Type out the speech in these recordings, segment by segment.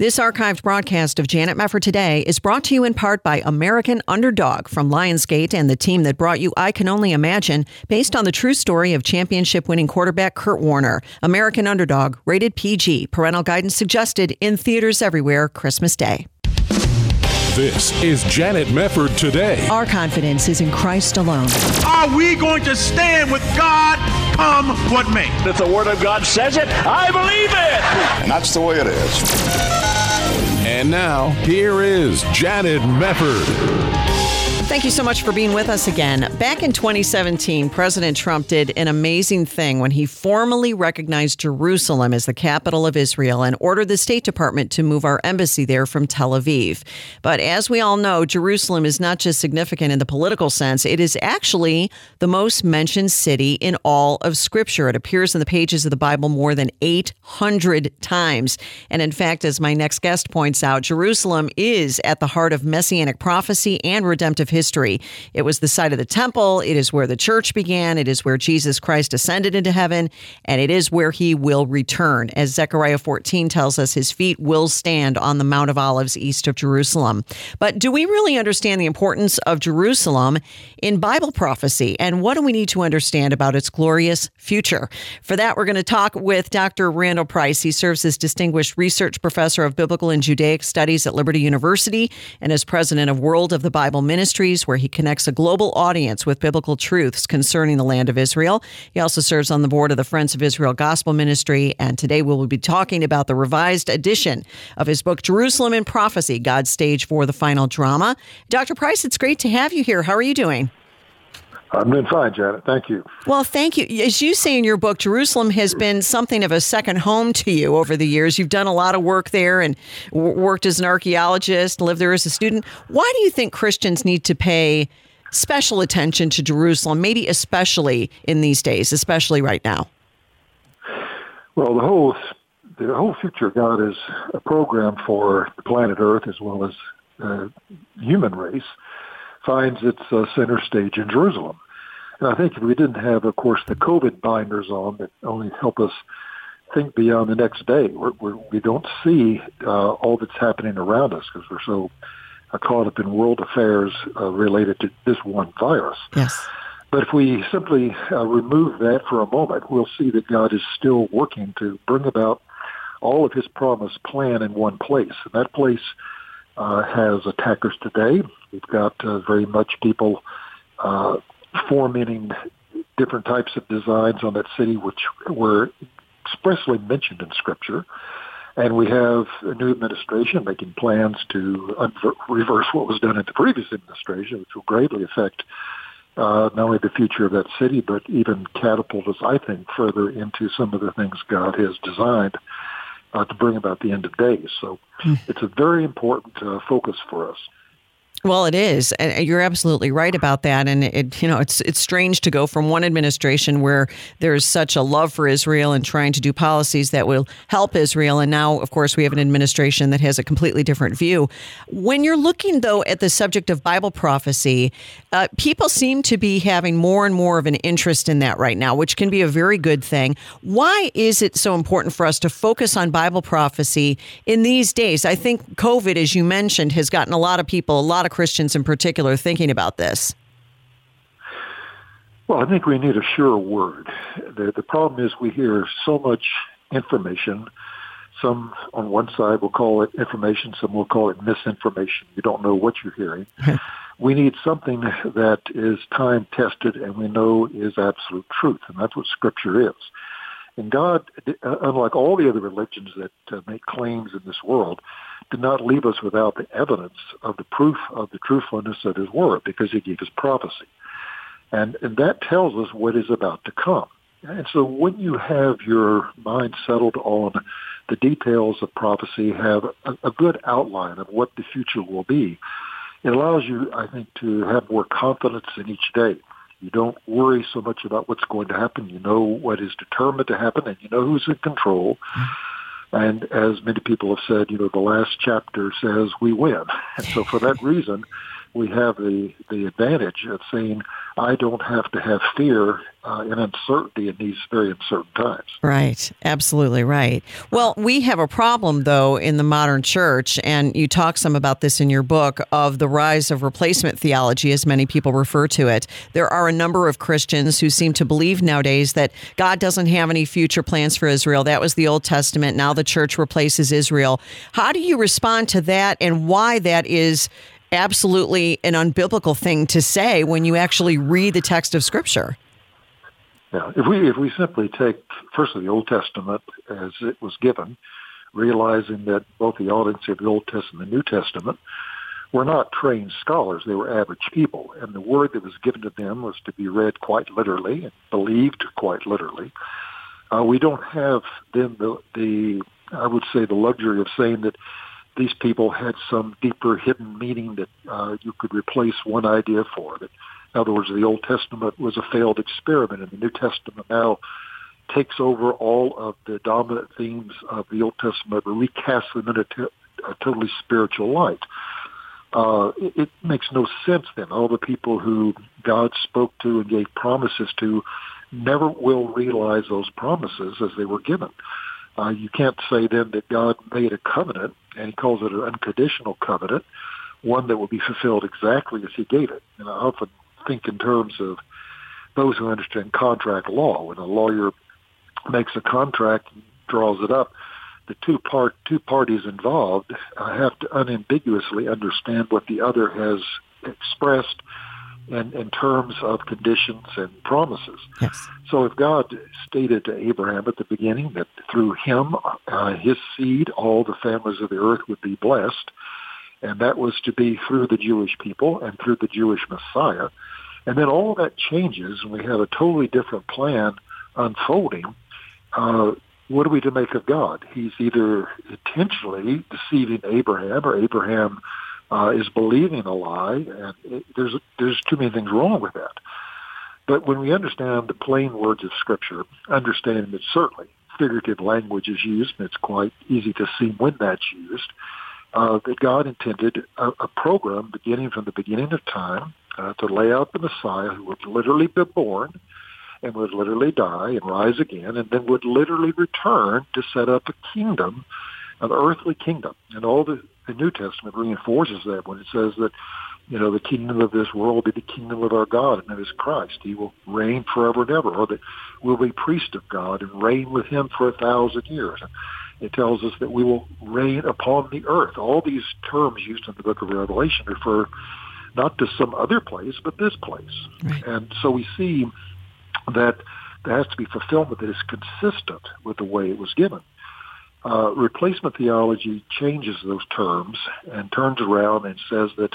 This archived broadcast of Janet Mefford Today is brought to you in part by American Underdog from Lionsgate and the team that brought you I Can Only Imagine, based on the true story of championship winning quarterback Kurt Warner. American Underdog, rated PG, parental guidance suggested in theaters everywhere Christmas Day. This is Janet Mefford Today. Our confidence is in Christ alone. Are we going to stand with God come what may? If the Word of God says it, I believe it. And that's the way it is. And now, here is Janet Mefford. Thank you so much for being with us again. Back in 2017, President Trump did an amazing thing when he formally recognized Jerusalem as the capital of Israel and ordered the State Department to move our embassy there from Tel Aviv. But as we all know, Jerusalem is not just significant in the political sense, it is actually the most mentioned city in all of Scripture. It appears in the pages of the Bible more than 800 times. And in fact, as my next guest points out, Jerusalem is at the heart of messianic prophecy and redemptive history history. It was the site of the temple, it is where the church began, it is where Jesus Christ ascended into heaven, and it is where he will return. As Zechariah 14 tells us, his feet will stand on the Mount of Olives east of Jerusalem. But do we really understand the importance of Jerusalem in Bible prophecy? And what do we need to understand about its glorious future? For that, we're going to talk with Dr. Randall Price. He serves as Distinguished Research Professor of Biblical and Judaic Studies at Liberty University and as President of World of the Bible Ministry Where he connects a global audience with biblical truths concerning the land of Israel. He also serves on the board of the Friends of Israel Gospel Ministry. And today we will be talking about the revised edition of his book, Jerusalem in Prophecy God's Stage for the Final Drama. Dr. Price, it's great to have you here. How are you doing? I'm doing fine, Janet. Thank you. Well, thank you. As you say in your book, Jerusalem has been something of a second home to you over the years. You've done a lot of work there and worked as an archaeologist, lived there as a student. Why do you think Christians need to pay special attention to Jerusalem, maybe especially in these days, especially right now? Well, the whole the whole future of God is a program for the planet Earth as well as uh, human race finds its uh, center stage in Jerusalem. And I think if we didn't have, of course, the COVID binders on that only help us think beyond the next day, we're, we're, we don't see uh, all that's happening around us because we're so uh, caught up in world affairs uh, related to this one virus. Yes. But if we simply uh, remove that for a moment, we'll see that God is still working to bring about all of his promised plan in one place. And that place uh, has attackers today. We've got uh, very much people uh, forming different types of designs on that city, which were expressly mentioned in Scripture. And we have a new administration making plans to unver- reverse what was done in the previous administration, which will greatly affect uh, not only the future of that city, but even catapult us, I think, further into some of the things God has designed uh, to bring about the end of days. So mm. it's a very important uh, focus for us. Well, it is, and you're absolutely right about that. And it, you know, it's it's strange to go from one administration where there's such a love for Israel and trying to do policies that will help Israel, and now, of course, we have an administration that has a completely different view. When you're looking, though, at the subject of Bible prophecy, uh, people seem to be having more and more of an interest in that right now, which can be a very good thing. Why is it so important for us to focus on Bible prophecy in these days? I think COVID, as you mentioned, has gotten a lot of people, a lot of of Christians in particular thinking about this? Well, I think we need a sure word. The, the problem is we hear so much information. Some on one side will call it information, some will call it misinformation. You don't know what you're hearing. we need something that is time tested and we know is absolute truth, and that's what Scripture is. And God, uh, unlike all the other religions that uh, make claims in this world, did not leave us without the evidence of the proof of the truthfulness of his word because he gave us prophecy. And, and that tells us what is about to come. And so when you have your mind settled on the details of prophecy, have a, a good outline of what the future will be, it allows you, I think, to have more confidence in each day. You don't worry so much about what's going to happen. You know what is determined to happen, and you know who's in control. Mm-hmm and as many people have said, you know, the last chapter says we win. And so for that reason, we have the, the advantage of saying, I don't have to have fear uh, and uncertainty in these very uncertain times. Right. Absolutely right. Well, we have a problem, though, in the modern church, and you talk some about this in your book of the rise of replacement theology, as many people refer to it. There are a number of Christians who seem to believe nowadays that God doesn't have any future plans for Israel. That was the Old Testament. Now the church replaces Israel. How do you respond to that, and why that is? Absolutely an unbiblical thing to say when you actually read the text of Scripture. Yeah, if we if we simply take first of the Old Testament as it was given, realizing that both the audience of the Old Testament and the New Testament were not trained scholars; they were average people, and the word that was given to them was to be read quite literally and believed quite literally. Uh, we don't have then the the I would say the luxury of saying that these people had some deeper hidden meaning that uh, you could replace one idea for. That, in other words, the Old Testament was a failed experiment, and the New Testament now takes over all of the dominant themes of the Old Testament, but recasts them in a, t- a totally spiritual light. Uh, it, it makes no sense then. All the people who God spoke to and gave promises to never will realize those promises as they were given. Uh, you can't say then that God made a covenant, and he calls it an unconditional covenant, one that will be fulfilled exactly as he gave it. And I often think in terms of those who understand contract law. When a lawyer makes a contract and draws it up, the two part two parties involved have to unambiguously understand what the other has expressed in, in terms of conditions and promises. Yes. So if God stated to Abraham at the beginning that through him, uh, his seed, all the families of the earth would be blessed, and that was to be through the Jewish people and through the Jewish Messiah, and then all that changes and we have a totally different plan unfolding, uh, what are we to make of God? He's either intentionally deceiving Abraham or Abraham uh, is believing a lie, and it, there's there's too many things wrong with that. But when we understand the plain words of Scripture, understand that certainly figurative language is used, and it's quite easy to see when that's used, uh, that God intended a, a program beginning from the beginning of time uh, to lay out the Messiah who would literally be born and would literally die and rise again, and then would literally return to set up a kingdom, an earthly kingdom. And all the the New Testament reinforces that when it says that, you know, the kingdom of this world will be the kingdom of our God, and that is Christ. He will reign forever and ever, or that we'll be priest of God and reign with him for a thousand years. It tells us that we will reign upon the earth. All these terms used in the book of Revelation refer not to some other place, but this place. Right. And so we see that there has to be fulfillment that is consistent with the way it was given. Uh, replacement theology changes those terms and turns around and says that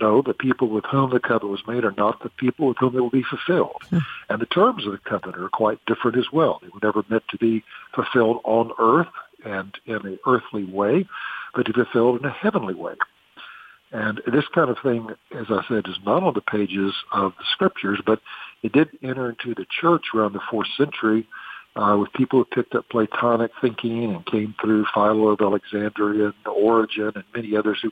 no, the people with whom the covenant was made are not the people with whom it will be fulfilled. Hmm. And the terms of the covenant are quite different as well. They were never meant to be fulfilled on earth and in an earthly way, but to be fulfilled in a heavenly way. And this kind of thing, as I said, is not on the pages of the scriptures, but it did enter into the church around the fourth century uh, with people who picked up Platonic thinking and came through Philo of Alexandria and Origen and many others who,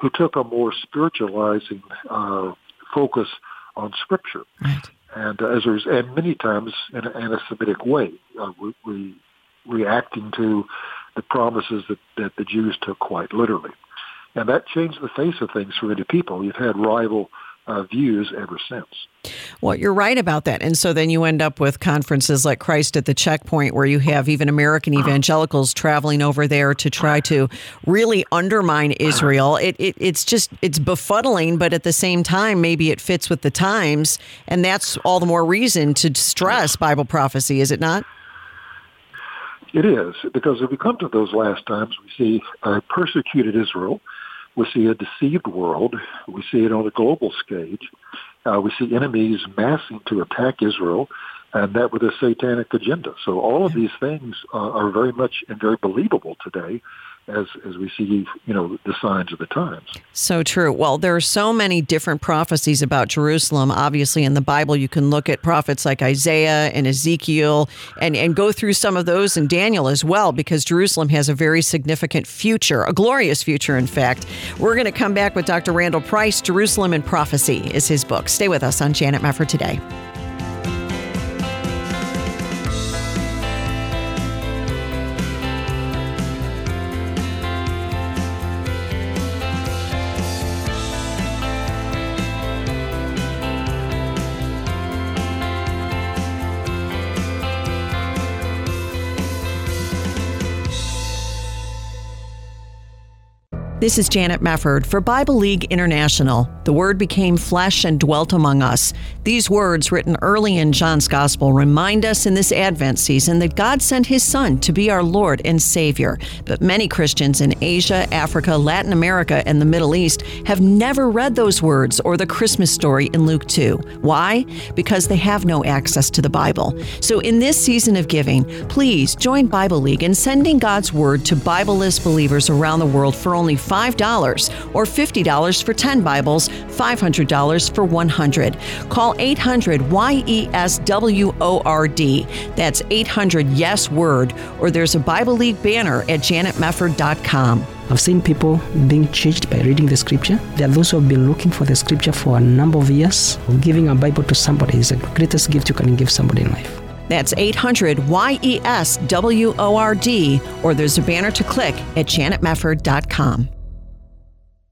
who took a more spiritualizing uh, focus on Scripture. Right. And uh, as there's, and many times in a, in a Semitic way, uh, we, we reacting to the promises that, that the Jews took quite literally. And that changed the face of things for many people. You've had rival uh, views ever since. Well, you're right about that. And so then you end up with conferences like Christ at the Checkpoint, where you have even American evangelicals traveling over there to try to really undermine Israel. It, it, it's just, it's befuddling, but at the same time, maybe it fits with the times. And that's all the more reason to stress Bible prophecy, is it not? It is, because if we come to those last times, we see a persecuted Israel we see a deceived world. We see it on a global stage. Uh, we see enemies massing to attack Israel, and that with a satanic agenda. So all of these things uh, are very much and very believable today as as we see you know the signs of the times. So true. Well, there are so many different prophecies about Jerusalem. Obviously, in the Bible, you can look at prophets like Isaiah and Ezekiel, and and go through some of those in Daniel as well, because Jerusalem has a very significant future, a glorious future, in fact. We're going to come back with Dr. Randall Price. Jerusalem and Prophecy is his book. Stay with us on Janet Mefford today. This is Janet Mefford for Bible League International. The Word became flesh and dwelt among us. These words, written early in John's Gospel, remind us in this Advent season that God sent His Son to be our Lord and Savior. But many Christians in Asia, Africa, Latin America, and the Middle East have never read those words or the Christmas story in Luke 2. Why? Because they have no access to the Bible. So in this season of giving, please join Bible League in sending God's Word to Bibleless believers around the world for only $5 or $50 for 10 Bibles, $500 for 100. Call 800 YESWORD. That's 800 Yes Word, or there's a Bible League banner at janetmefford.com. I've seen people being changed by reading the scripture. There are those who have been looking for the scripture for a number of years. Giving a Bible to somebody is the greatest gift you can give somebody in life. That's 800 YESWORD, or there's a banner to click at janetmefford.com.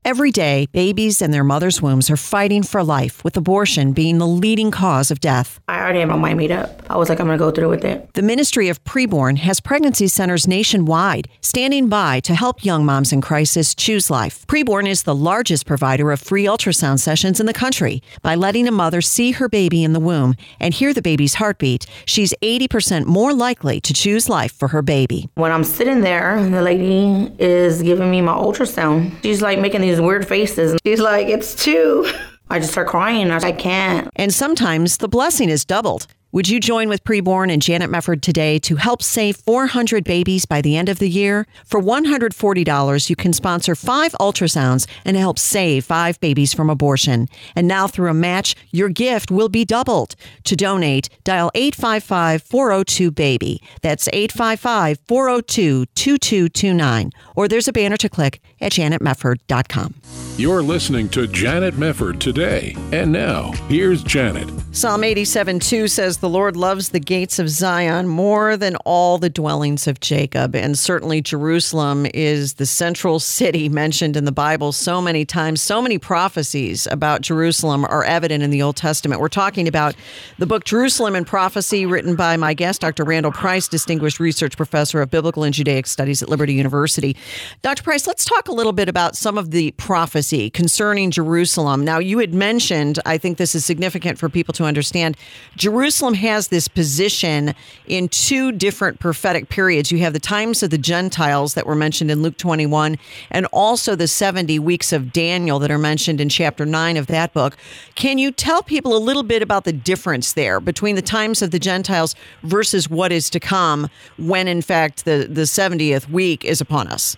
Every day, babies and their mothers' wombs are fighting for life, with abortion being the leading cause of death. I already had my mind made up. I was like, I'm going to go through with it. The Ministry of Preborn has pregnancy centers nationwide standing by to help young moms in crisis choose life. Preborn is the largest provider of free ultrasound sessions in the country. By letting a mother see her baby in the womb and hear the baby's heartbeat, she's 80% more likely to choose life for her baby. When I'm sitting there, the lady is giving me my ultrasound. She's like making these weird faces. And she's like, it's two. I just start crying. I can't. And sometimes the blessing is doubled. Would you join with Preborn and Janet Mefford today to help save 400 babies by the end of the year? For $140, you can sponsor five ultrasounds and help save five babies from abortion. And now, through a match, your gift will be doubled. To donate, dial 855 402 BABY. That's 855 402 2229. Or there's a banner to click at janetmefford.com. You're listening to Janet Mefford today. And now, here's Janet. Psalm 87 2 says, The Lord loves the gates of Zion more than all the dwellings of Jacob. And certainly Jerusalem is the central city mentioned in the Bible so many times. So many prophecies about Jerusalem are evident in the Old Testament. We're talking about the book Jerusalem and Prophecy, written by my guest, Dr. Randall Price, Distinguished Research Professor of Biblical and Judaic Studies at Liberty University. Dr. Price, let's talk a little bit about some of the prophecy concerning Jerusalem. Now, you had mentioned, I think this is significant for people to understand, Jerusalem has this position in two different prophetic periods. You have the times of the Gentiles that were mentioned in Luke 21, and also the 70 weeks of Daniel that are mentioned in chapter 9 of that book. Can you tell people a little bit about the difference there between the times of the Gentiles versus what is to come when, in fact, the, the 70th week is upon us?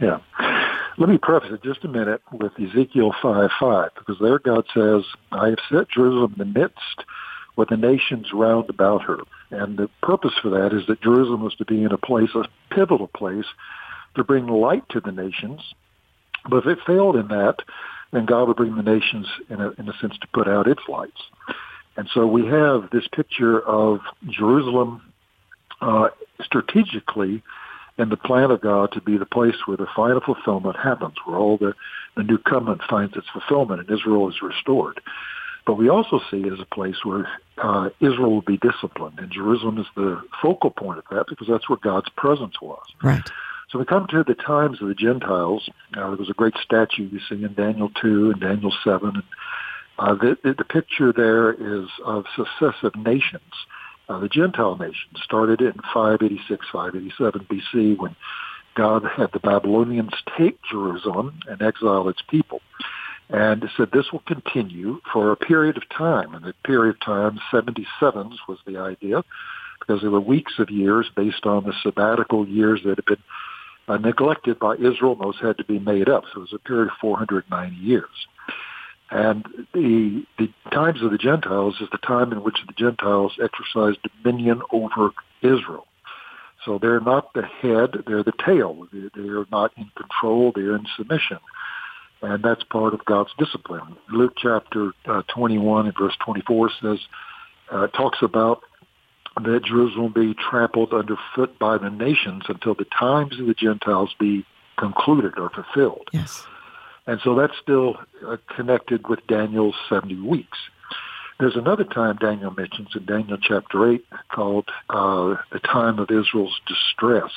Yeah. Let me preface it just a minute with Ezekiel 5 5, because there God says, I have set Jerusalem in the midst with the nations round about her. And the purpose for that is that Jerusalem was to be in a place, a pivotal place, to bring light to the nations. But if it failed in that, then God would bring the nations, in a, in a sense, to put out its lights. And so we have this picture of Jerusalem uh, strategically in the plan of God to be the place where the final fulfillment happens, where all the, the new covenant finds its fulfillment and Israel is restored. But we also see it as a place where uh, Israel will be disciplined, and Jerusalem is the focal point of that because that's where God's presence was. Right. So we come to the times of the Gentiles. Uh, there was a great statue you see in Daniel 2 and Daniel 7. And, uh, the, the, the picture there is of successive nations. Uh, the Gentile nations started in 586, 587 BC when God had the Babylonians take Jerusalem and exile its people and said this will continue for a period of time. And the period of time, 77s was the idea, because there were weeks of years based on the sabbatical years that had been uh, neglected by Israel. Those had to be made up. So it was a period of 490 years. And the the times of the Gentiles is the time in which the Gentiles exercise dominion over Israel. So they're not the head, they're the tail. They're not in control, they're in submission. And that's part of God's discipline. Luke chapter uh, 21 and verse 24 says, uh, talks about that Jerusalem be trampled underfoot by the nations until the times of the Gentiles be concluded or fulfilled. Yes. And so that's still uh, connected with Daniel's 70 weeks. There's another time Daniel mentions in Daniel chapter 8 called uh, the time of Israel's distress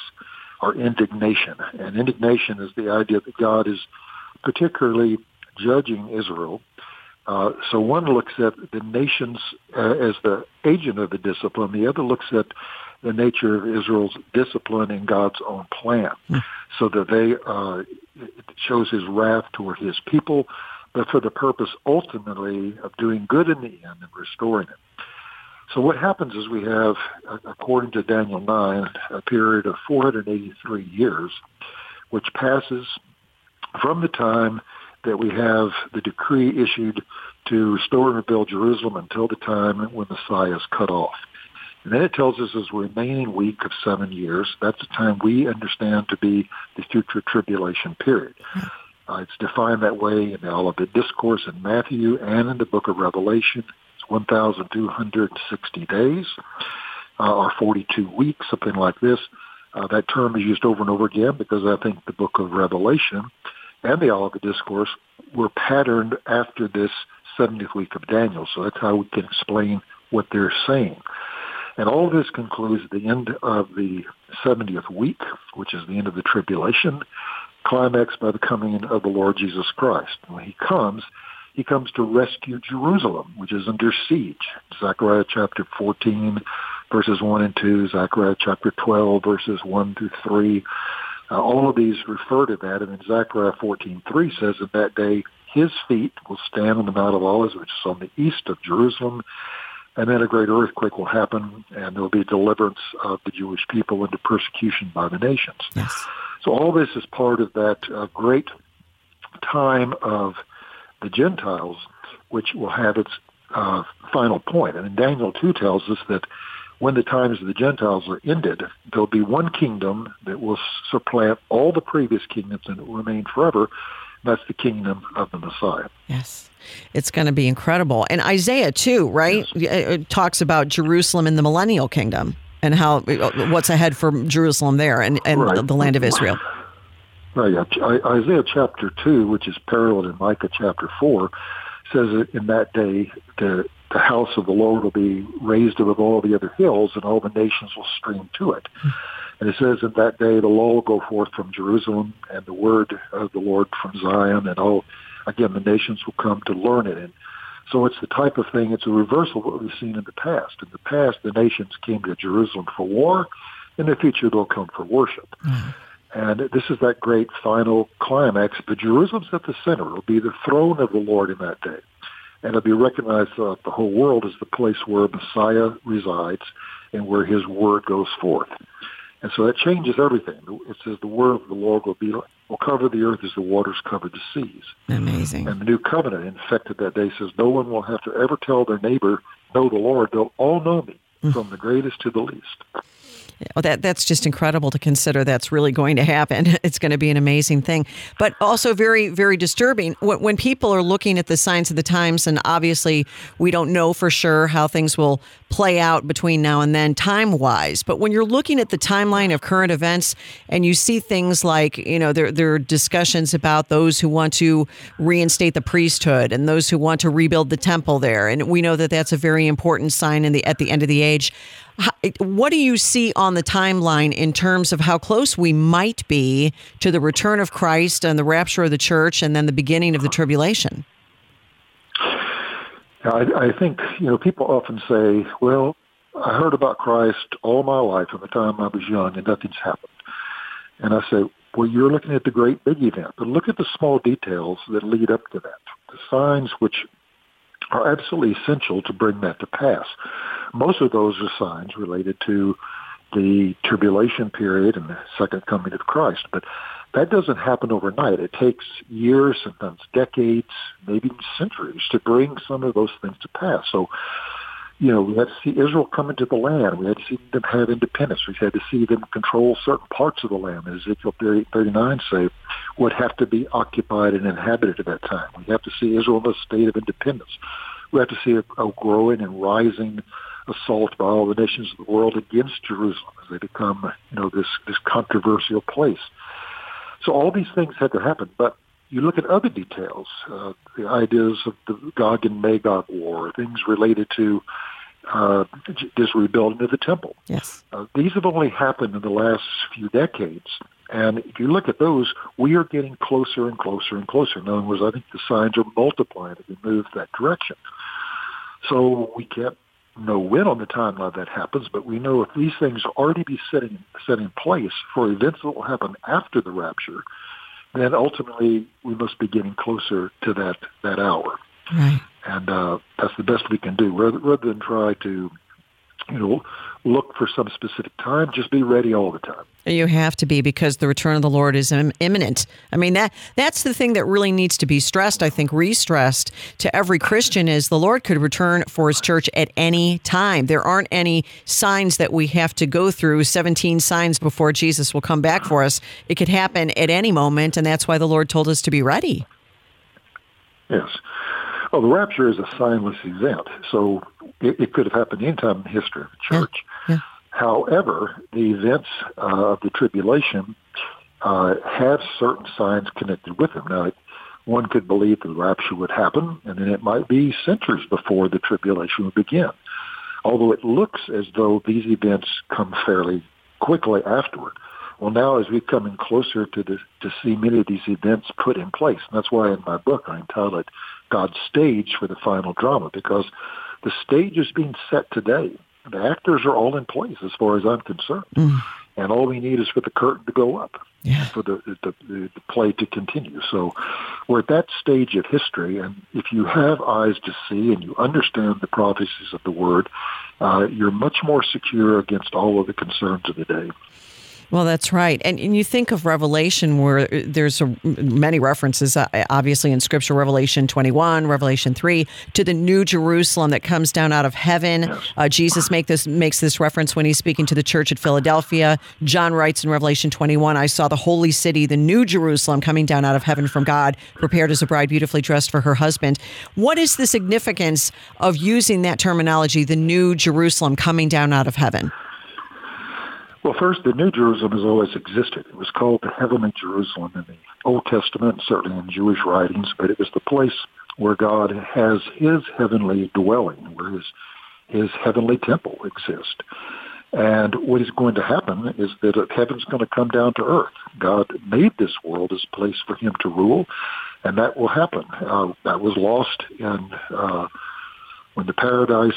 or indignation. And indignation is the idea that God is particularly judging Israel uh, so one looks at the nations uh, as the agent of the discipline. The other looks at the nature of Israel's discipline in God's own plan, mm. so that they uh, it shows His wrath toward His people, but for the purpose ultimately of doing good in the end and restoring it. So what happens is we have, according to Daniel 9, a period of 483 years, which passes from the time that we have the decree issued to restore and rebuild Jerusalem until the time when the Messiah is cut off. And then it tells us as remaining week of seven years, that's the time we understand to be the future tribulation period. Uh, it's defined that way in all of the Olivet Discourse in Matthew and in the book of Revelation. It's 1,260 days uh, or 42 weeks, something like this. Uh, that term is used over and over again because I think the book of Revelation and the Olivet Discourse were patterned after this 70th week of Daniel. So that's how we can explain what they're saying. And all this concludes the end of the 70th week, which is the end of the tribulation, climaxed by the coming of the Lord Jesus Christ. When he comes, he comes to rescue Jerusalem, which is under siege. Zechariah chapter 14, verses 1 and 2, Zechariah chapter 12, verses 1 through 3. Uh, all of these refer to that, and in Zechariah 14:3 says that that day his feet will stand on the Mount of Olives, which is on the east of Jerusalem, and then a great earthquake will happen, and there will be deliverance of the Jewish people into persecution by the nations. Yes. So all this is part of that uh, great time of the Gentiles, which will have its uh, final point. And in Daniel 2 tells us that when the times of the Gentiles are ended, there'll be one kingdom that will supplant all the previous kingdoms and it will remain forever. That's the kingdom of the Messiah. Yes. It's going to be incredible. And Isaiah, too, right? Yes. It talks about Jerusalem in the millennial kingdom and how uh, what's ahead for Jerusalem there and, and right. the land of Israel. Right. Yeah. Isaiah chapter 2, which is paralleled in Micah chapter 4, says that in that day the the house of the Lord will be raised above all the other hills, and all the nations will stream to it. And it says, in that day the law will go forth from Jerusalem, and the word of the Lord from Zion, and all, again, the nations will come to learn it. And so it's the type of thing, it's a reversal of what we've seen in the past. In the past, the nations came to Jerusalem for war. In the future, they'll come for worship. Mm-hmm. And this is that great final climax. But Jerusalem's at the center. It'll be the throne of the Lord in that day and it'll be recognized throughout the whole world as the place where Messiah resides and where his word goes forth. And so that changes everything. It says the word of the Lord will be will cover the earth as the waters cover the seas. Amazing. And the new covenant, in effect, that day says no one will have to ever tell their neighbor, know the Lord. They'll all know me, mm. from the greatest to the least. Well, that that's just incredible to consider. That's really going to happen. It's going to be an amazing thing, but also very very disturbing when, when people are looking at the signs of the times. And obviously, we don't know for sure how things will play out between now and then, time wise. But when you're looking at the timeline of current events, and you see things like you know there there are discussions about those who want to reinstate the priesthood and those who want to rebuild the temple there, and we know that that's a very important sign in the at the end of the age. What do you see on the timeline in terms of how close we might be to the return of Christ and the rapture of the church and then the beginning of the tribulation? I, I think, you know, people often say, well, I heard about Christ all my life from the time I was young and nothing's happened. And I say, well, you're looking at the great big event, but look at the small details that lead up to that, the signs which are absolutely essential to bring that to pass. Most of those are signs related to the tribulation period and the second coming of Christ. But that doesn't happen overnight. It takes years, sometimes decades, maybe centuries to bring some of those things to pass. So, you know, we had to see Israel come into the land. We had to see them have independence. We had to see them control certain parts of the land. As Ezekiel 39 say, would have to be occupied and inhabited at that time. We have to see Israel in a state of independence. We have to see a, a growing and rising assault by all the nations of the world against Jerusalem as they become, you know, this, this controversial place. So all these things had to happen. But you look at other details, uh, the ideas of the Gog and Magog war, things related to uh, this rebuilding of the temple. Yes. Uh, these have only happened in the last few decades. And if you look at those, we are getting closer and closer and closer. In other words, I think the signs are multiplying as we move that direction. So we can't know when on the timeline that happens, but we know if these things already be setting set in place for events that will happen after the rapture, then ultimately we must be getting closer to that that hour. Right. And uh, that's the best we can do, rather, rather than try to, you know, look for some specific time. Just be ready all the time. You have to be because the return of the Lord is imminent. I mean that that's the thing that really needs to be stressed. I think re-stressed to every Christian is the Lord could return for His church at any time. There aren't any signs that we have to go through. Seventeen signs before Jesus will come back for us. It could happen at any moment, and that's why the Lord told us to be ready. Yes. Well, the rapture is a signless event, so it, it could have happened any time in the history of the church. Yeah. Yeah. However, the events uh, of the tribulation uh, have certain signs connected with them. Now, one could believe the rapture would happen, and then it might be centuries before the tribulation would begin. Although it looks as though these events come fairly quickly afterward. Well, now as we come in closer to the, to see many of these events put in place, and that's why in my book I entitled it God's Stage for the Final Drama, because the stage is being set today the actors are all in place as far as I'm concerned. Mm. And all we need is for the curtain to go up, yeah. for the, the, the, the play to continue. So we're at that stage of history, and if you have eyes to see and you understand the prophecies of the Word, uh, you're much more secure against all of the concerns of the day. Well, that's right. And, and you think of Revelation where there's a, many references, uh, obviously, in Scripture, Revelation 21, Revelation 3, to the New Jerusalem that comes down out of heaven. Uh, Jesus make this, makes this reference when he's speaking to the church at Philadelphia. John writes in Revelation 21, I saw the holy city, the New Jerusalem, coming down out of heaven from God, prepared as a bride beautifully dressed for her husband. What is the significance of using that terminology, the New Jerusalem coming down out of heaven? Well, first, the New Jerusalem has always existed. It was called the Heavenly Jerusalem in the Old Testament, certainly in Jewish writings, but it was the place where God has his heavenly dwelling, where his, his heavenly temple exists. And what is going to happen is that heaven's going to come down to earth. God made this world as a place for him to rule, and that will happen. Uh, that was lost in uh, when the paradise,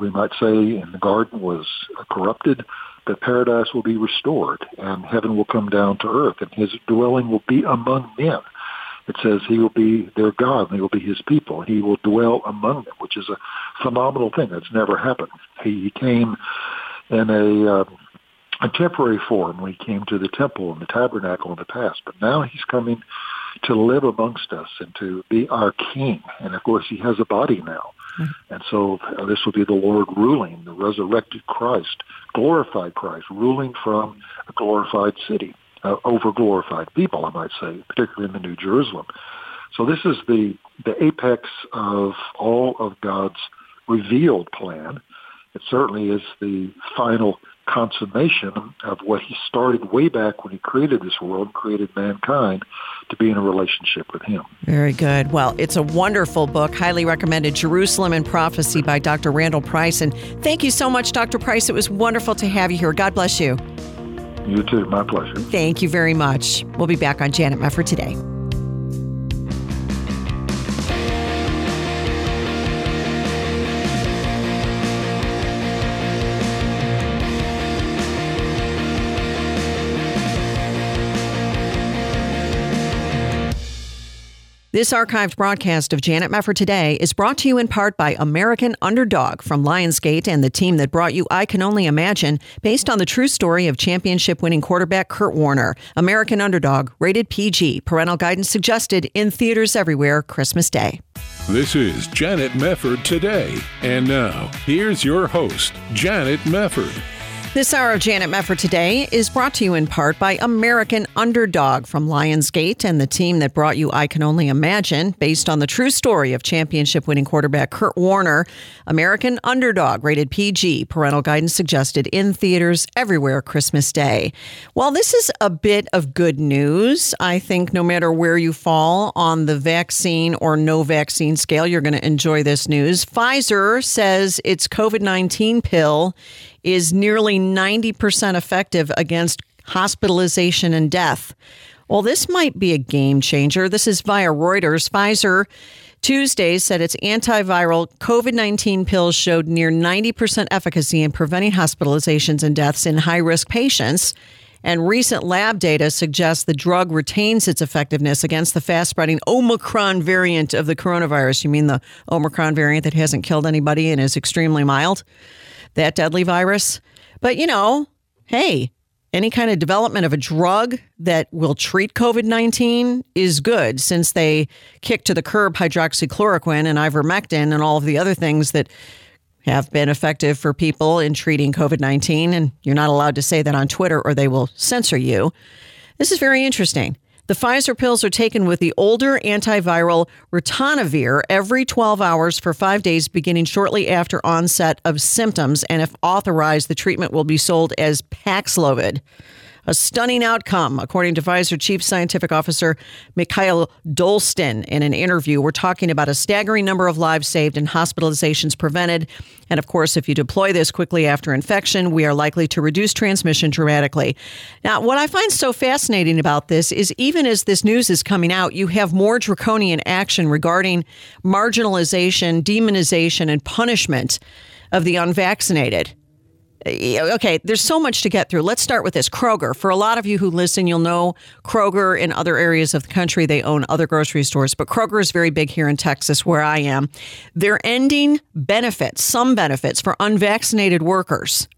we might say, in the garden was corrupted that paradise will be restored and heaven will come down to earth and his dwelling will be among men. It says he will be their God and they will be his people. He will dwell among them, which is a phenomenal thing. That's never happened. He came in a, uh, a temporary form when he came to the temple and the tabernacle in the past, but now he's coming to live amongst us and to be our king. And of course, he has a body now. And so uh, this will be the Lord ruling, the resurrected Christ, glorified Christ, ruling from a glorified city, uh, over glorified people, I might say, particularly in the New Jerusalem. So this is the, the apex of all of God's revealed plan. It certainly is the final consummation of what he started way back when he created this world, created mankind to be in a relationship with him. Very good. Well, it's a wonderful book, highly recommended Jerusalem and Prophecy by Dr. Randall Price. And thank you so much, Dr. Price. It was wonderful to have you here. God bless you. You too. My pleasure. Thank you very much. We'll be back on Janet Mefford today. This archived broadcast of Janet Mefford Today is brought to you in part by American Underdog from Lionsgate and the team that brought you I Can Only Imagine, based on the true story of championship winning quarterback Kurt Warner. American Underdog, rated PG, parental guidance suggested in theaters everywhere Christmas Day. This is Janet Mefford Today. And now, here's your host, Janet Mefford. This hour of Janet Mefford today is brought to you in part by American Underdog from Lionsgate and the team that brought you I Can Only Imagine, based on the true story of championship winning quarterback Kurt Warner. American Underdog, rated PG, parental guidance suggested in theaters everywhere Christmas Day. Well, this is a bit of good news. I think no matter where you fall on the vaccine or no vaccine scale, you're going to enjoy this news. Pfizer says its COVID 19 pill is nearly 90% effective against hospitalization and death. Well, this might be a game changer. This is via Reuters. Pfizer Tuesday said its antiviral COVID 19 pills showed near 90% efficacy in preventing hospitalizations and deaths in high risk patients. And recent lab data suggests the drug retains its effectiveness against the fast spreading Omicron variant of the coronavirus. You mean the Omicron variant that hasn't killed anybody and is extremely mild? That deadly virus. But, you know, hey, any kind of development of a drug that will treat COVID 19 is good since they kicked to the curb hydroxychloroquine and ivermectin and all of the other things that have been effective for people in treating COVID 19. And you're not allowed to say that on Twitter or they will censor you. This is very interesting. The Pfizer pills are taken with the older antiviral ritonavir every 12 hours for five days, beginning shortly after onset of symptoms. And if authorized, the treatment will be sold as Paxlovid. A stunning outcome, according to Pfizer Chief Scientific Officer Mikael Dolsten in an interview. We're talking about a staggering number of lives saved and hospitalizations prevented. And of course, if you deploy this quickly after infection, we are likely to reduce transmission dramatically. Now, what I find so fascinating about this is even as this news is coming out, you have more draconian action regarding marginalization, demonization, and punishment of the unvaccinated Eh, okay, there's so much to get through. Let's start with this Kroger. For a lot of you who listen, you'll know Kroger in other areas of the country. They own other grocery stores, but Kroger is very big here in Texas, where I am. They're ending benefits, some benefits for unvaccinated workers.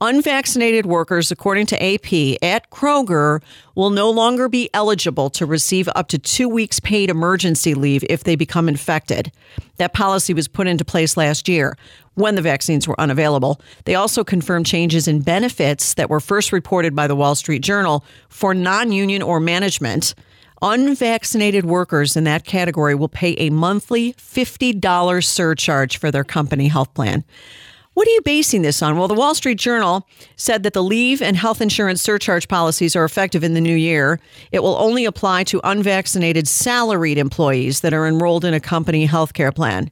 Unvaccinated workers, according to AP, at Kroger will no longer be eligible to receive up to two weeks paid emergency leave if they become infected. That policy was put into place last year when the vaccines were unavailable. They also confirmed changes in benefits that were first reported by the Wall Street Journal for non union or management. Unvaccinated workers in that category will pay a monthly $50 surcharge for their company health plan. What are you basing this on? Well, the Wall Street Journal said that the leave and health insurance surcharge policies are effective in the new year. It will only apply to unvaccinated salaried employees that are enrolled in a company health care plan.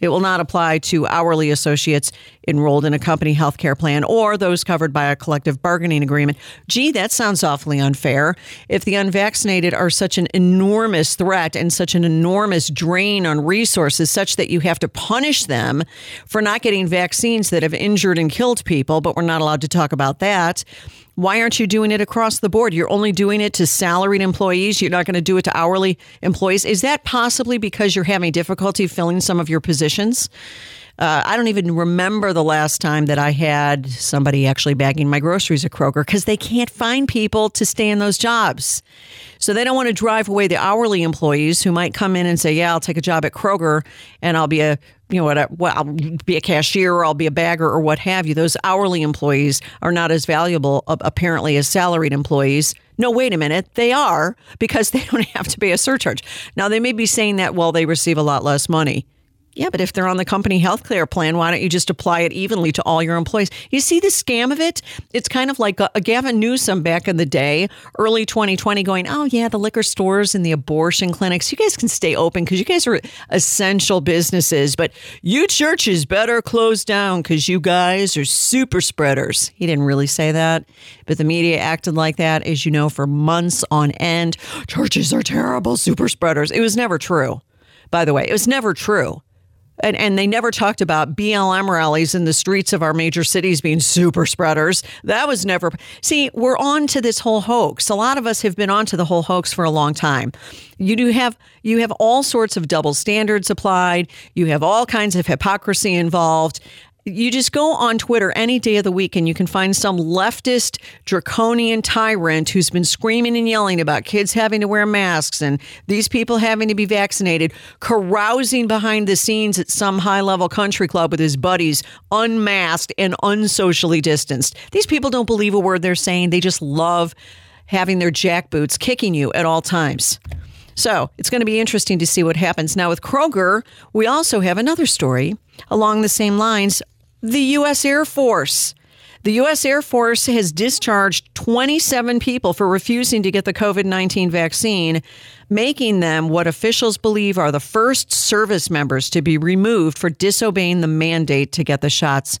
It will not apply to hourly associates enrolled in a company health care plan or those covered by a collective bargaining agreement. Gee, that sounds awfully unfair. If the unvaccinated are such an enormous threat and such an enormous drain on resources, such that you have to punish them for not getting vaccines that have injured and killed people, but we're not allowed to talk about that. Why aren't you doing it across the board? You're only doing it to salaried employees. You're not going to do it to hourly employees. Is that possibly because you're having difficulty filling some of your positions? Uh, I don't even remember the last time that I had somebody actually bagging my groceries at Kroger because they can't find people to stay in those jobs. So they don't want to drive away the hourly employees who might come in and say, "Yeah, I'll take a job at Kroger and I'll be a you know what? Well, I'll be a cashier or I'll be a bagger or what have you." Those hourly employees are not as valuable apparently as salaried employees. No, wait a minute. They are because they don't have to pay a surcharge. Now, they may be saying that, well, they receive a lot less money. Yeah, but if they're on the company health care plan, why don't you just apply it evenly to all your employees? You see the scam of it? It's kind of like a, a Gavin Newsom back in the day, early 2020, going, oh, yeah, the liquor stores and the abortion clinics, you guys can stay open because you guys are essential businesses, but you churches better close down because you guys are super spreaders. He didn't really say that, but the media acted like that, as you know, for months on end. Churches are terrible super spreaders. It was never true, by the way. It was never true. And, and they never talked about BLM rallies in the streets of our major cities being super spreaders. That was never. See, we're on to this whole hoax. A lot of us have been on to the whole hoax for a long time. You do have you have all sorts of double standards applied. You have all kinds of hypocrisy involved you just go on Twitter any day of the week and you can find some leftist draconian tyrant who's been screaming and yelling about kids having to wear masks and these people having to be vaccinated, carousing behind the scenes at some high level country club with his buddies, unmasked and unsocially distanced. These people don't believe a word they're saying. They just love having their jackboots kicking you at all times. So it's going to be interesting to see what happens. Now, with Kroger, we also have another story along the same lines the U.S. Air Force. The U.S. Air Force has discharged 27 people for refusing to get the COVID 19 vaccine, making them what officials believe are the first service members to be removed for disobeying the mandate to get the shots.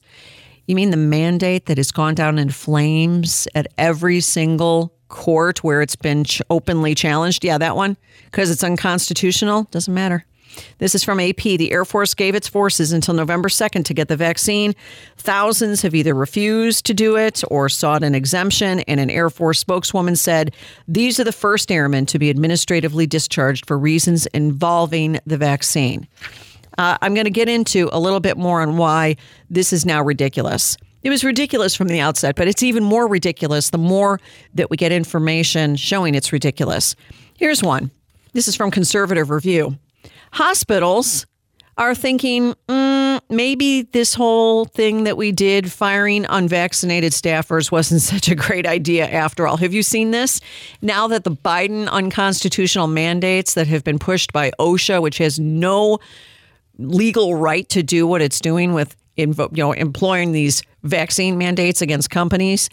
You mean the mandate that has gone down in flames at every single court where it's been ch- openly challenged? Yeah, that one? Because it's unconstitutional? Doesn't matter. This is from AP. The Air Force gave its forces until November 2nd to get the vaccine. Thousands have either refused to do it or sought an exemption. And an Air Force spokeswoman said these are the first airmen to be administratively discharged for reasons involving the vaccine. Uh, I'm going to get into a little bit more on why this is now ridiculous. It was ridiculous from the outset, but it's even more ridiculous the more that we get information showing it's ridiculous. Here's one. This is from Conservative Review. Hospitals are thinking mm, maybe this whole thing that we did firing unvaccinated staffers wasn't such a great idea after all. Have you seen this? Now that the Biden unconstitutional mandates that have been pushed by OSHA, which has no legal right to do what it's doing with you know employing these vaccine mandates against companies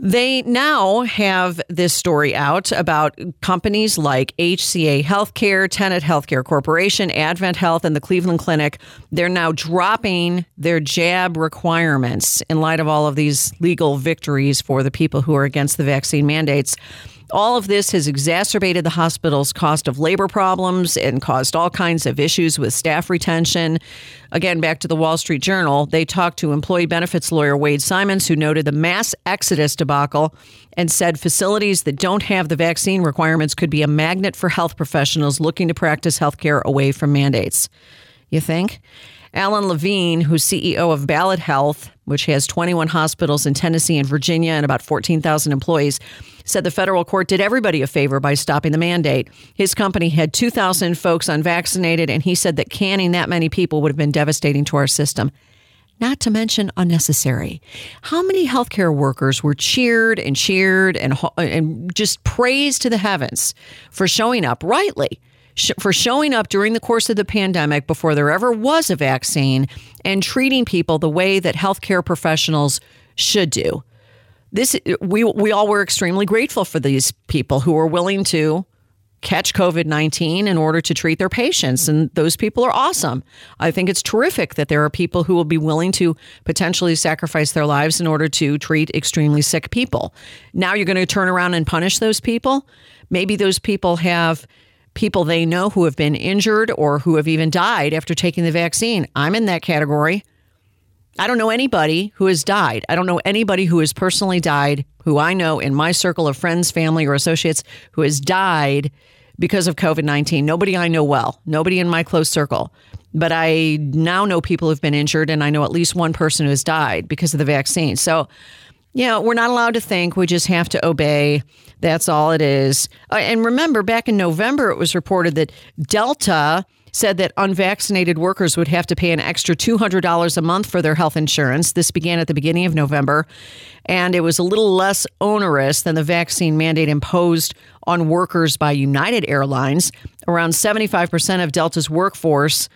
they now have this story out about companies like HCA Healthcare, Tenet Healthcare Corporation, Advent Health, and the Cleveland Clinic. They're now dropping their jab requirements in light of all of these legal victories for the people who are against the vaccine mandates. All of this has exacerbated the hospital's cost of labor problems and caused all kinds of issues with staff retention. Again, back to the Wall Street Journal, they talked to employee benefits lawyer Wade Simons, who noted the mass exodus debacle and said facilities that don't have the vaccine requirements could be a magnet for health professionals looking to practice healthcare away from mandates. You think? Alan Levine, who's CEO of Ballad Health, which has 21 hospitals in Tennessee and Virginia and about 14,000 employees, said the federal court did everybody a favor by stopping the mandate. His company had 2,000 folks unvaccinated, and he said that canning that many people would have been devastating to our system. Not to mention unnecessary. How many healthcare workers were cheered and cheered and, and just praised to the heavens for showing up rightly? For showing up during the course of the pandemic before there ever was a vaccine and treating people the way that healthcare professionals should do. This we we all were extremely grateful for these people who were willing to catch COVID 19 in order to treat their patients. And those people are awesome. I think it's terrific that there are people who will be willing to potentially sacrifice their lives in order to treat extremely sick people. Now you're going to turn around and punish those people. Maybe those people have people they know who have been injured or who have even died after taking the vaccine. I'm in that category. I don't know anybody who has died. I don't know anybody who has personally died, who I know in my circle of friends, family, or associates who has died because of COVID 19. Nobody I know well, nobody in my close circle. But I now know people who've been injured, and I know at least one person who has died because of the vaccine. So, yeah, we're not allowed to think. We just have to obey. That's all it is. Uh, and remember, back in November, it was reported that Delta said that unvaccinated workers would have to pay an extra $200 a month for their health insurance. This began at the beginning of November, and it was a little less onerous than the vaccine mandate imposed on workers by United Airlines. Around 75% of Delta's workforce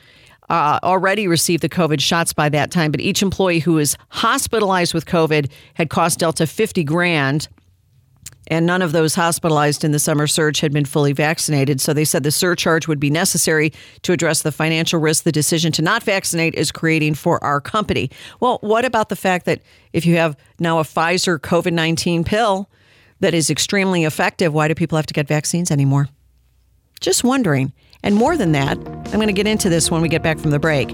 uh, already received the COVID shots by that time, but each employee who was hospitalized with COVID had cost Delta 50 grand. And none of those hospitalized in the summer surge had been fully vaccinated. So they said the surcharge would be necessary to address the financial risk the decision to not vaccinate is creating for our company. Well, what about the fact that if you have now a Pfizer COVID 19 pill that is extremely effective, why do people have to get vaccines anymore? Just wondering. And more than that, I'm going to get into this when we get back from the break.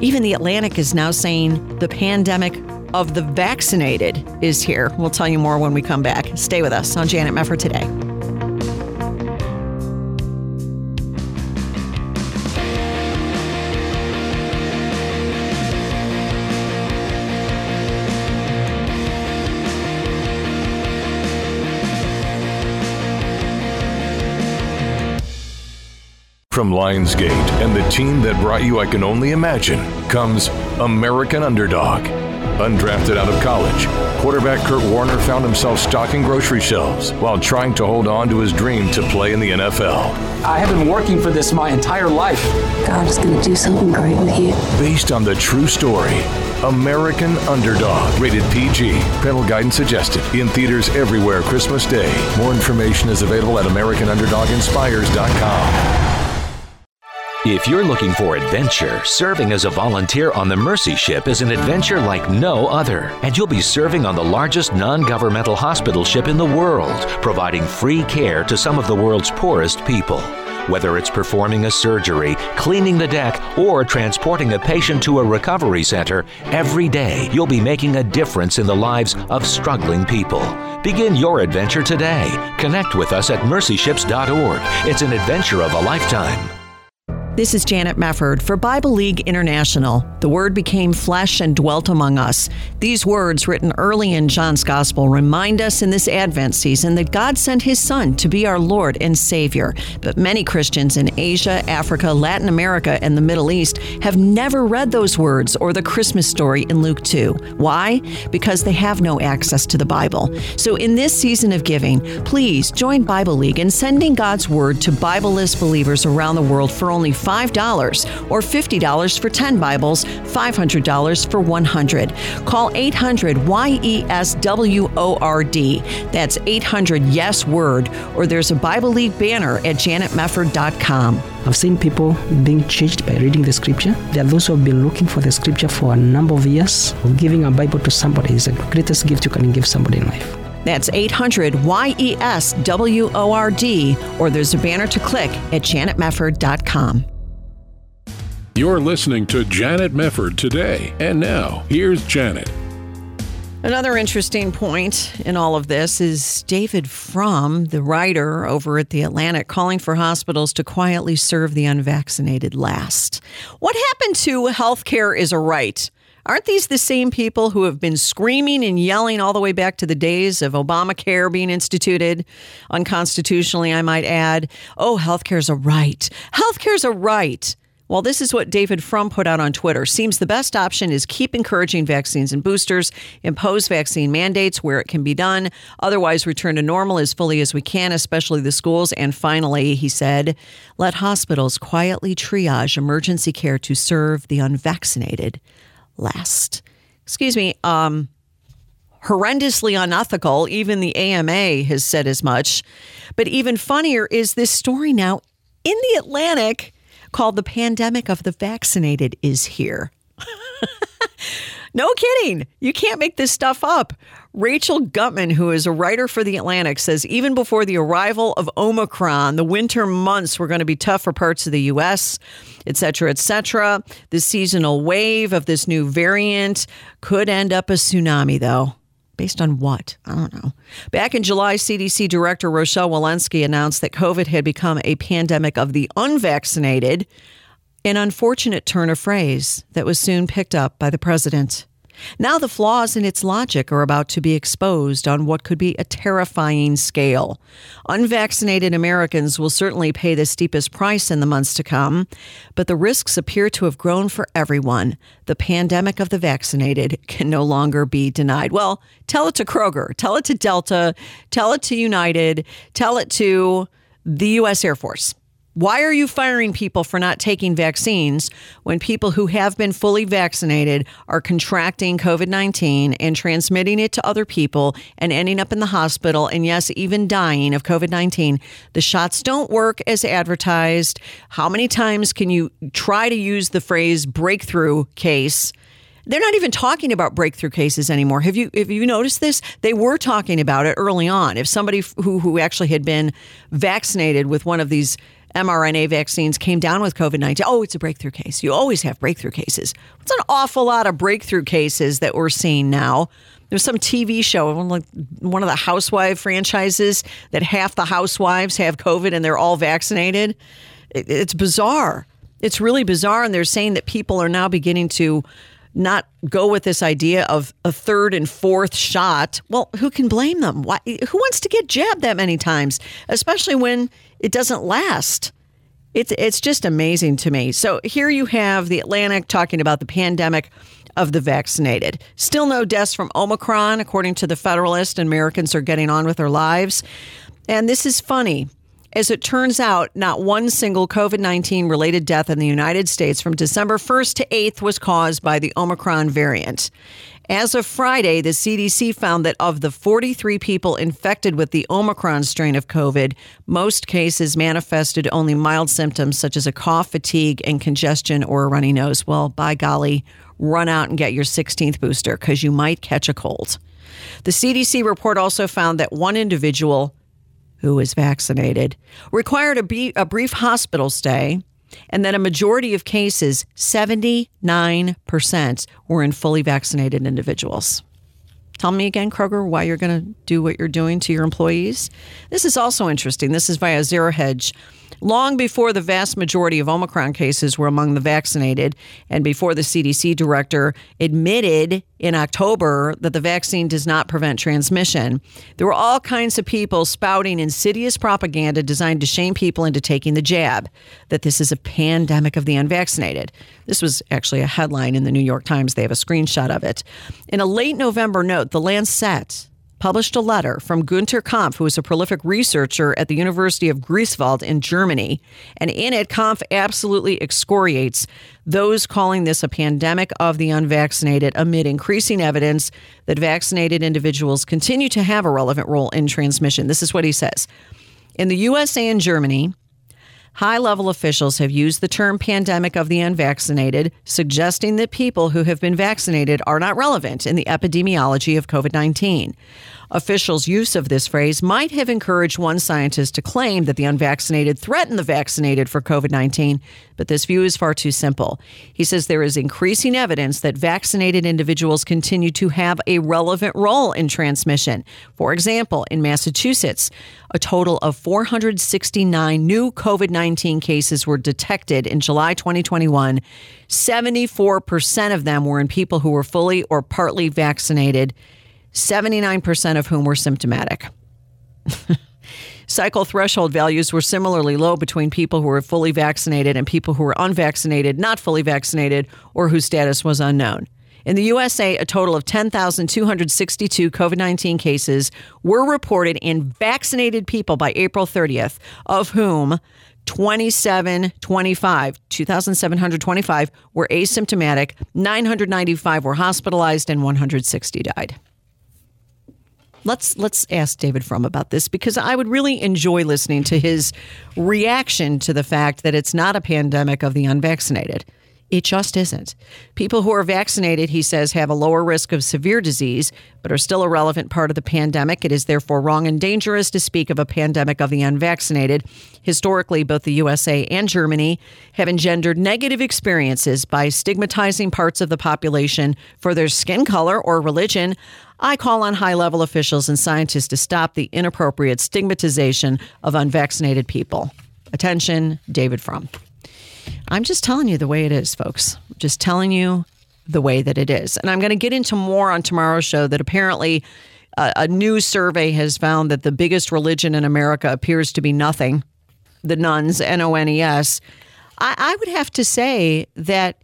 Even the Atlantic is now saying the pandemic of the vaccinated is here. We'll tell you more when we come back. Stay with us on Janet Mefford today. From Lionsgate and the team that brought you I Can Only Imagine comes American Underdog. Undrafted out of college, quarterback Kurt Warner found himself stocking grocery shelves while trying to hold on to his dream to play in the NFL. I have been working for this my entire life. God is going to do something great with you. Based on the true story, American Underdog, rated PG. Parental guidance suggested. In theaters everywhere Christmas Day. More information is available at AmericanUnderdogInspires.com. If you're looking for adventure, serving as a volunteer on the Mercy Ship is an adventure like no other. And you'll be serving on the largest non governmental hospital ship in the world, providing free care to some of the world's poorest people. Whether it's performing a surgery, cleaning the deck, or transporting a patient to a recovery center, every day you'll be making a difference in the lives of struggling people. Begin your adventure today. Connect with us at mercyships.org. It's an adventure of a lifetime. This is Janet Mefford for Bible League International. The Word became flesh and dwelt among us. These words, written early in John's Gospel, remind us in this Advent season that God sent His Son to be our Lord and Savior. But many Christians in Asia, Africa, Latin America, and the Middle East have never read those words or the Christmas story in Luke 2. Why? Because they have no access to the Bible. So in this season of giving, please join Bible League in sending God's Word to Bibleless believers around the world for only $5 or $50 for 10 Bibles, $500 for 100. Call 800 YESWORD. That's 800 Yes Word, or there's a Bible League banner at janetmefford.com. I've seen people being changed by reading the scripture. There are those who have been looking for the scripture for a number of years. Giving a Bible to somebody is the greatest gift you can give somebody in life. That's 800 YESWORD, or there's a banner to click at janetmefford.com. You're listening to Janet Mefford today. And now, here's Janet. Another interesting point in all of this is David Frum, the writer over at The Atlantic, calling for hospitals to quietly serve the unvaccinated last. What happened to healthcare is a right? Aren't these the same people who have been screaming and yelling all the way back to the days of Obamacare being instituted unconstitutionally, I might add? Oh, healthcare is a right. Healthcare is a right. Well, this is what David Frum put out on Twitter. Seems the best option is keep encouraging vaccines and boosters, impose vaccine mandates where it can be done, otherwise return to normal as fully as we can, especially the schools. And finally, he said, let hospitals quietly triage emergency care to serve the unvaccinated last. Excuse me, um, horrendously unethical. Even the AMA has said as much. But even funnier is this story now in the Atlantic called The Pandemic of the Vaccinated is Here. no kidding. You can't make this stuff up. Rachel Gutman, who is a writer for The Atlantic, says even before the arrival of Omicron, the winter months were going to be tough for parts of the U.S., et cetera, et cetera. The seasonal wave of this new variant could end up a tsunami, though. Based on what? I don't know. Back in July, CDC Director Rochelle Walensky announced that COVID had become a pandemic of the unvaccinated, an unfortunate turn of phrase that was soon picked up by the president. Now, the flaws in its logic are about to be exposed on what could be a terrifying scale. Unvaccinated Americans will certainly pay the steepest price in the months to come, but the risks appear to have grown for everyone. The pandemic of the vaccinated can no longer be denied. Well, tell it to Kroger, tell it to Delta, tell it to United, tell it to the U.S. Air Force. Why are you firing people for not taking vaccines when people who have been fully vaccinated are contracting COVID 19 and transmitting it to other people and ending up in the hospital and, yes, even dying of COVID 19? The shots don't work as advertised. How many times can you try to use the phrase breakthrough case? They're not even talking about breakthrough cases anymore. Have you have you noticed this? They were talking about it early on. If somebody who who actually had been vaccinated with one of these mRNA vaccines came down with COVID 19. Oh, it's a breakthrough case. You always have breakthrough cases. It's an awful lot of breakthrough cases that we're seeing now. There's some TV show, like one of the housewife franchises, that half the housewives have COVID and they're all vaccinated. It's bizarre. It's really bizarre. And they're saying that people are now beginning to not go with this idea of a third and fourth shot. Well, who can blame them? Why, who wants to get jabbed that many times, especially when it doesn't last? It's it's just amazing to me. So here you have the Atlantic talking about the pandemic of the vaccinated. Still no deaths from Omicron, according to the Federalist, and Americans are getting on with their lives. And this is funny. As it turns out, not one single COVID 19 related death in the United States from December 1st to 8th was caused by the Omicron variant. As of Friday, the CDC found that of the 43 people infected with the Omicron strain of COVID, most cases manifested only mild symptoms such as a cough, fatigue, and congestion or a runny nose. Well, by golly, run out and get your 16th booster because you might catch a cold. The CDC report also found that one individual who was vaccinated required a, brief hospital stay, and that a majority of cases, 79%, were in fully vaccinated individuals. Tell me again, Kroger, why you're going to do what you're doing to your employees. This is also interesting. This is via Zero Hedge long before the vast majority of Omicron cases were among the vaccinated, and before the CDC director admitted in October that the vaccine does not prevent transmission. There were all kinds of people spouting insidious propaganda designed to shame people into taking the jab, that this is a pandemic of the unvaccinated. This was actually a headline in the New York Times. They have a screenshot of it. In a late November note, the Lancet published a letter from Gunter Kampf, who is a prolific researcher at the University of Greifswald in Germany. And in it, Kampf absolutely excoriates those calling this a pandemic of the unvaccinated amid increasing evidence that vaccinated individuals continue to have a relevant role in transmission. This is what he says. In the USA and Germany, High level officials have used the term pandemic of the unvaccinated, suggesting that people who have been vaccinated are not relevant in the epidemiology of COVID 19. Officials' use of this phrase might have encouraged one scientist to claim that the unvaccinated threaten the vaccinated for COVID 19, but this view is far too simple. He says there is increasing evidence that vaccinated individuals continue to have a relevant role in transmission. For example, in Massachusetts, a total of 469 new COVID 19 cases were detected in July 2021. 74% of them were in people who were fully or partly vaccinated. 79% of whom were symptomatic. Cycle threshold values were similarly low between people who were fully vaccinated and people who were unvaccinated, not fully vaccinated, or whose status was unknown. In the USA, a total of 10,262 COVID 19 cases were reported in vaccinated people by April 30th, of whom 2725, 2,725 were asymptomatic, 995 were hospitalized, and 160 died. Let's let's ask David Frum about this because I would really enjoy listening to his reaction to the fact that it's not a pandemic of the unvaccinated. It just isn't. People who are vaccinated, he says, have a lower risk of severe disease, but are still a relevant part of the pandemic. It is therefore wrong and dangerous to speak of a pandemic of the unvaccinated. Historically, both the USA and Germany have engendered negative experiences by stigmatizing parts of the population for their skin color or religion. I call on high level officials and scientists to stop the inappropriate stigmatization of unvaccinated people. Attention, David Frum. I'm just telling you the way it is, folks. Just telling you the way that it is. And I'm going to get into more on tomorrow's show that apparently uh, a new survey has found that the biggest religion in America appears to be nothing the nones, N O N E S. I, I would have to say that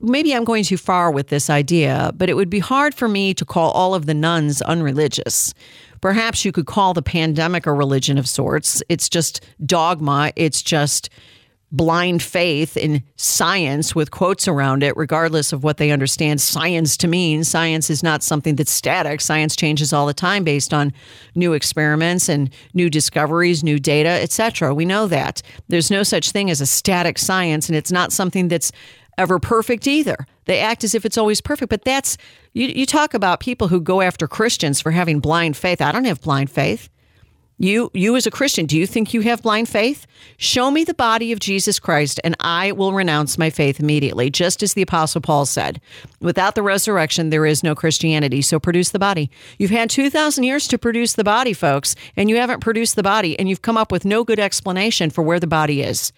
maybe I'm going too far with this idea, but it would be hard for me to call all of the nones unreligious. Perhaps you could call the pandemic a religion of sorts. It's just dogma. It's just blind faith in science with quotes around it, regardless of what they understand science to mean. Science is not something that's static. Science changes all the time based on new experiments and new discoveries, new data, etc. We know that. There's no such thing as a static science, and it's not something that's ever perfect either. They act as if it's always perfect, but that's you, you talk about people who go after Christians for having blind faith. I don't have blind faith. You, you as a Christian, do you think you have blind faith? Show me the body of Jesus Christ, and I will renounce my faith immediately, just as the Apostle Paul said. Without the resurrection, there is no Christianity. So produce the body. You've had 2,000 years to produce the body, folks, and you haven't produced the body, and you've come up with no good explanation for where the body is.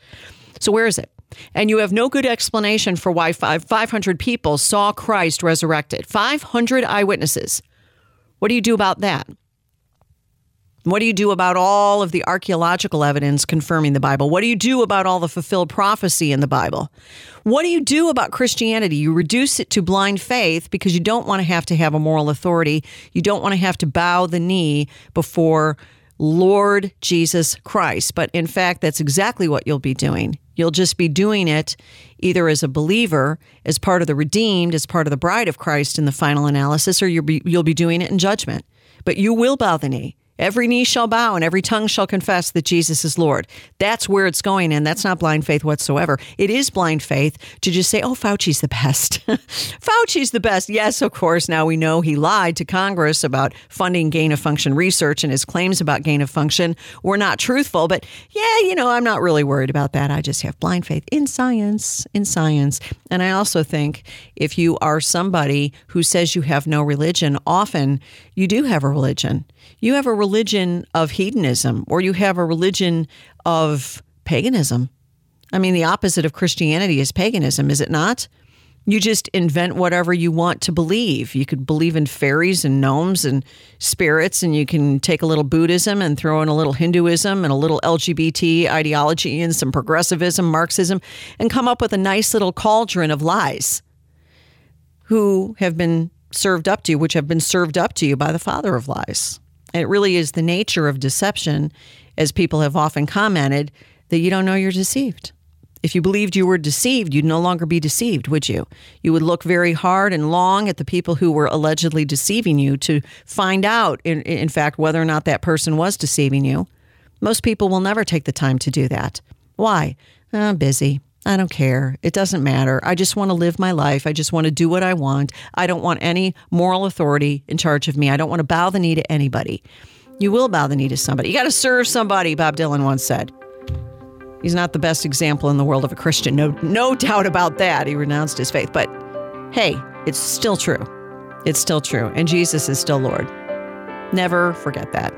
So, where is it? And you have no good explanation for why 500 people saw Christ resurrected. 500 eyewitnesses. What do you do about that? What do you do about all of the archaeological evidence confirming the Bible? What do you do about all the fulfilled prophecy in the Bible? What do you do about Christianity? You reduce it to blind faith because you don't want to have to have a moral authority. You don't want to have to bow the knee before Lord Jesus Christ. But in fact, that's exactly what you'll be doing. You'll just be doing it either as a believer, as part of the redeemed, as part of the bride of Christ in the final analysis, or you'll be, you'll be doing it in judgment. But you will bow the knee. Every knee shall bow and every tongue shall confess that Jesus is Lord. That's where it's going, and that's not blind faith whatsoever. It is blind faith to just say, oh, Fauci's the best. Fauci's the best. Yes, of course. Now we know he lied to Congress about funding gain of function research, and his claims about gain of function were not truthful. But yeah, you know, I'm not really worried about that. I just have blind faith in science, in science. And I also think if you are somebody who says you have no religion, often you do have a religion you have a religion of hedonism or you have a religion of paganism. I mean, the opposite of Christianity is paganism, is it not? You just invent whatever you want to believe. You could believe in fairies and gnomes and spirits, and you can take a little Buddhism and throw in a little Hinduism and a little LGBT ideology and some progressivism, Marxism, and come up with a nice little cauldron of lies who have been served up to you, which have been served up to you by the father of lies. It really is the nature of deception, as people have often commented, that you don't know you're deceived. If you believed you were deceived, you'd no longer be deceived, would you? You would look very hard and long at the people who were allegedly deceiving you to find out, in, in fact, whether or not that person was deceiving you. Most people will never take the time to do that. Why? I'm busy. I don't care. It doesn't matter. I just want to live my life. I just want to do what I want. I don't want any moral authority in charge of me. I don't want to bow the knee to anybody. You will bow the knee to somebody. You got to serve somebody, Bob Dylan once said. He's not the best example in the world of a Christian. No no doubt about that. He renounced his faith. But hey, it's still true. It's still true. And Jesus is still Lord. Never forget that.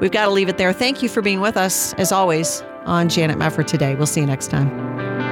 We've got to leave it there. Thank you for being with us, as always, on Janet Mefford today. We'll see you next time.